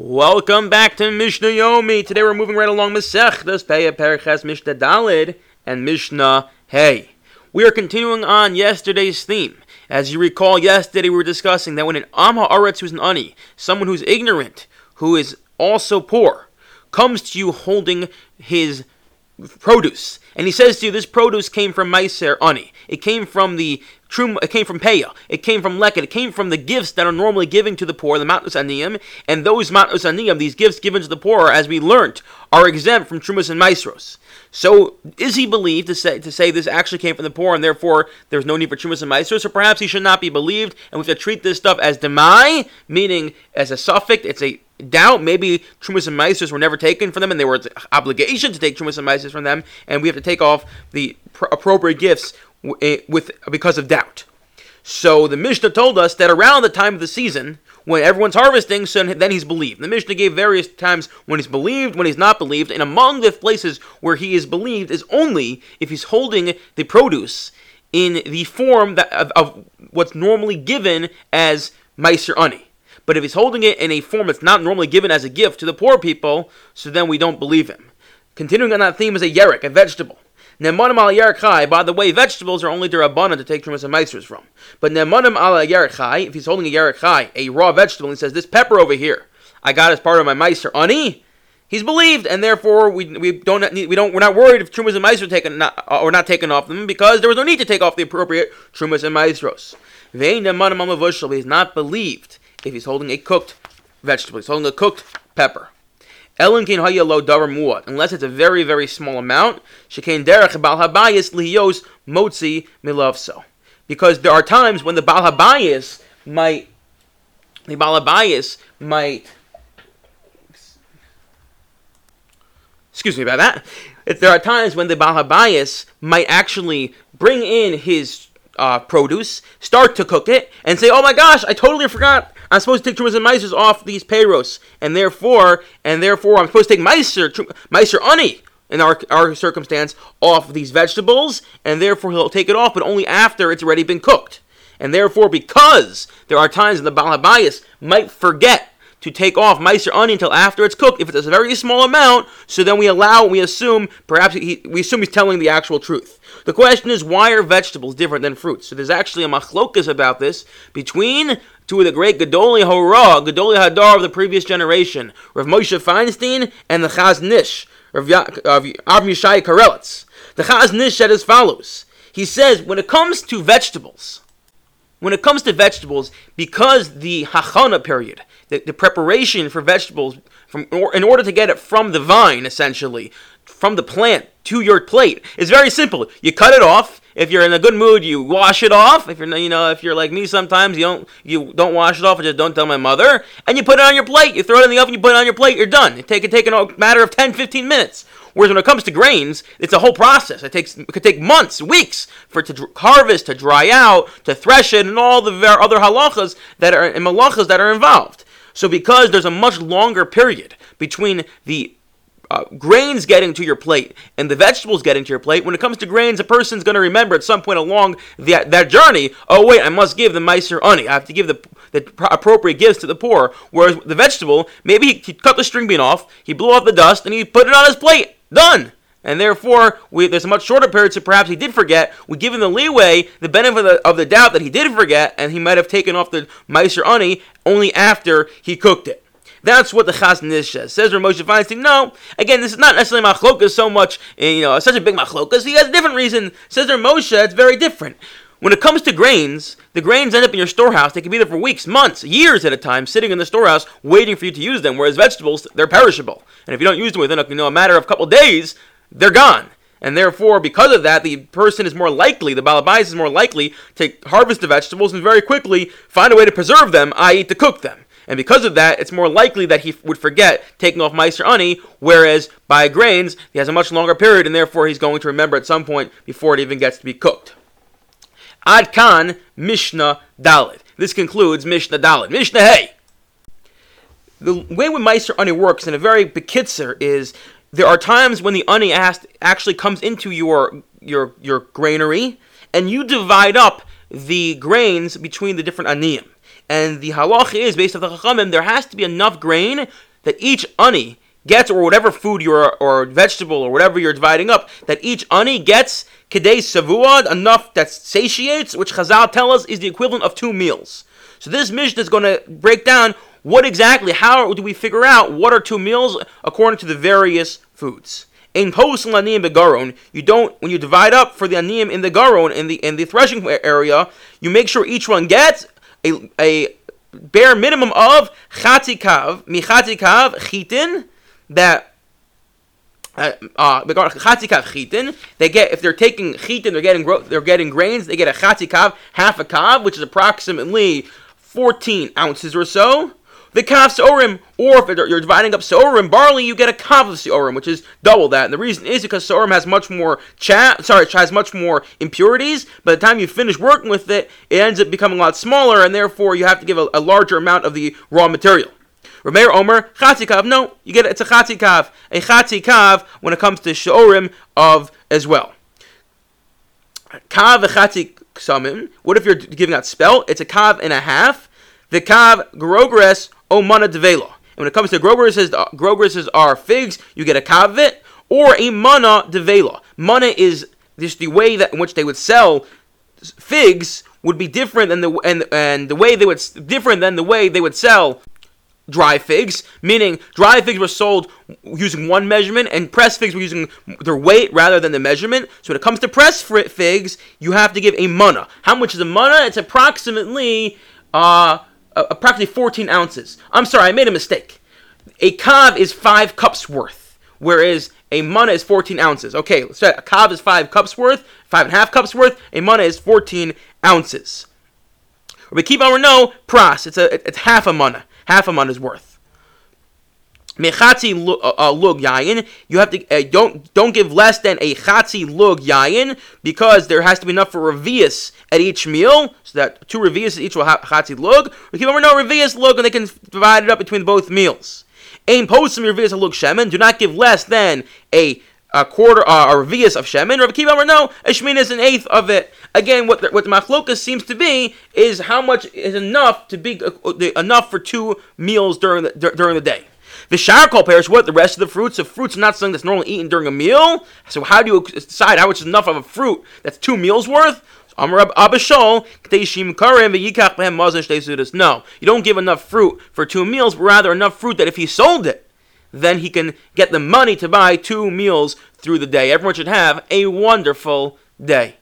Welcome back to Mishnah Yomi. Today we're moving right along Masechtas Peah Perek Ches Mishnah Dalid and Mishnah Hey. We are continuing on yesterday's theme. As you recall, yesterday we were discussing that when an Am Haaretz who's an Ani, someone who's ignorant, who is also poor, comes to you holding his produce, and he says to you, this produce came from Meiser Ani. It came from the Trum, it came from Peah. It came from Leket. It came from the gifts that are normally given to the poor, the Matnus Aniyim. And those Matnus Aniyim, these gifts given to the poor, as we learnt, are exempt from Trumas and Maasros. So, is he believed to say to say this actually came from the poor, and therefore there's no need for Trumas and Maasros? Or perhaps he should not be believed, and we have to treat this stuff as demai, meaning as a suffix. It's a doubt. Maybe Trumas and Maasros were never taken from them, and they were obligation to take Trumas and Maasros from them, and we have to take off the pr- appropriate gifts Eh, with because of doubt. So the Mishnah told us that around the time of the season, when everyone's harvesting, so then he's believed. The Mishnah gave various times when he's believed, when he's not believed, and among the places where he is believed is only if he's holding the produce in the form that, of, of what's normally given as Meiser Ani. But if he's holding it in a form that's not normally given as a gift to the poor people, so then we don't believe him. Continuing on that theme is a yerek, a vegetable. Nemanim al yarchai. By the way, vegetables are only derabana to take trumas and meisters from. But nemanim al yarchai, if he's holding a yarchai, a raw vegetable, and he says, "This pepper over here, I got as part of my meister ani." He's believed, and therefore we, we don't we don't we're not worried if trumas and meisters taken not, or not taken off them because there was no need to take off the appropriate trumas and al He's not believed if he's holding a cooked vegetable. He's holding a cooked pepper. Davar muat, unless it's a very, very small amount. Shekain derech bal habayis lihiyos motzi milavso. Because there are times when the bal habayis might, the bal habayis might, excuse me about that. If there are times when the bal habayis might actually bring in his uh, produce, start to cook it, and say, "Oh my gosh, I totally forgot I'm supposed to take trumas and meisers off these payros, and therefore, and therefore, I'm supposed to take meiser, meiser ani in our our circumstance off these vegetables, and therefore he'll take it off, but only after it's already been cooked. And therefore, because there are times in the Balabayas might forget to take off Meiser Ani until after it's cooked, if it's a very small amount, so then we allow, we assume, perhaps he, we assume he's telling the actual truth. The question is, why are vegetables different than fruits? So there's actually a machlokas about this between two of the great Gedoli Hora, Gedoli Hadar of the previous generation, Rav Moshe Feinstein and the Chazon Ish, Rav, ya- Rav Yishai Karelitz. The Chazon Ish said as follows. He says, when it comes to vegetables, when it comes to vegetables, because the hachana period, the, the preparation for vegetables, from in order to get it from the vine, essentially, from the plant to your plate, is very simple. You cut it off, if you're in a good mood, you wash it off. If you're you know if you're like me, sometimes you don't you don't wash it off. I just don't tell my mother, and you put it on your plate. You throw it in the oven. You put it on your plate. You're done. It take it take a matter of 10, 15 minutes. Whereas when it comes to grains, it's a whole process. It takes it could take months, weeks for it to dr- harvest, to dry out, to thresh it, and all the ver- other halachas that are and malachas that are involved. So because there's a much longer period between the uh, grains getting to your plate and the vegetables getting to your plate. When it comes to grains, a person's going to remember at some point along that, that journey, oh, wait, I must give the Meiser Ani. I have to give the, the appropriate gifts to the poor. Whereas the vegetable, maybe he, he cut the string bean off, he blew off the dust, and he put it on his plate. Done. And therefore, we, there's a much shorter period, so perhaps he did forget. We give him the leeway, the benefit of the, of the doubt that he did forget, and he might have taken off the Meiser Ani only after he cooked it. That's what the Chazon Ish says. Says Moshe Feinstein, no. Again, this is not necessarily machlokas so much, eh, you know, such a big machlokas. He has a different reason. Says Moshe, it's very different. When it comes to grains, the grains end up in your storehouse. They can be there for weeks, months, years at a time, sitting in the storehouse, waiting for you to use them. Whereas vegetables, they're perishable, and if you don't use them within a, you know, a matter of a couple of days, they're gone. And therefore, because of that, the person is more likely, the balabais is more likely to harvest the vegetables and very quickly find a way to preserve them, i.e., to cook them. And because of that, it's more likely that he would forget taking off Meiser Ani, whereas by grains, he has a much longer period, and therefore he's going to remember at some point before it even gets to be cooked. Ad Kan Mishnah Dalit. This concludes Mishnah Dalit. Mishnah Hey! The way when Meiser Ani works in a very bekitzer is there are times when the Ani actually comes into your, your, your granary, and you divide up the grains between the different aniyim. And the halach is based on the chachamim. There has to be enough grain that each ani gets, or whatever food you're, or vegetable, or whatever you're dividing up, that each ani gets kedei savuad, enough that satiates, which Chazal tell us is the equivalent of two meals. So this Mishnah is going to break down what exactly, how do we figure out what are two meals according to the various foods. In post aniyim begaron, you don't when you divide up for the aniyim in the garon in the in the threshing area, you make sure each one gets a, a bare minimum of chatikav, michatikav chitin that uh, uh chitin. They get if they're taking chitin, they're getting they're getting grains. They get a chatikav, half a kav, which is approximately 14 ounces or so. The kav seorim, or if you're dividing up seorim barley, you get a kav of seorim, which is double that. And the reason is because seorim has much more chat, sorry, it has much more impurities. By the time you finish working with it, it ends up becoming a lot smaller, and therefore you have to give a, a larger amount of the raw material. Rameir Omer, Chatzikav. No, you get it, it's a Chatzikav. A Chatzikav when it comes to Shorim of as well. Kav Chatzik What if you're giving out spell? It's a Kav and a half. The Kav Grogres O Mana Devela. And when it comes to Grogreses, Grogreses are figs, you get a Kavit or a Mana Devela. Mana is just the way that in which they would sell figs would be different than the and and the way they would different than the way they would sell dry figs, meaning dry figs were sold using one measurement and pressed figs were using their weight rather than the measurement. So when it comes to pressed figs, you have to give a mana. How much is a mana? It's approximately uh, Uh, approximately 14 ounces. I'm sorry, I made a mistake. A kav is five cups worth, whereas a mana is 14 ounces. Okay, so a kav is five cups worth, five and a half cups worth. A mana is 14 ounces. We keep on no pras. It's a it's half a mana half a is worth. Mechatzi uh, uh, lug yayin. You have to uh, don't don't give less than a chatzi lug yayin because there has to be enough for revius at each meal, so that two revius each will have chatzi lug. We keep over no revius lug, and they can divide it up between both meals. Aim post revius lug shemen. Do not give less than a a quarter, uh, a revius of shemen. Rabbi Akiva no, a shmin is an eighth of it. Again, what the, what the machlokas seems to be is how much is enough to be uh, enough for two meals during the during the day. The charcoal parish, what the rest of the fruits? If fruit's not something that's normally eaten during a meal, so how do you decide how much is enough of a fruit that's two meals worth? No, you don't give enough fruit for two meals, but rather enough fruit that if he sold it, then he can get the money to buy two meals through the day. Everyone should have a wonderful day.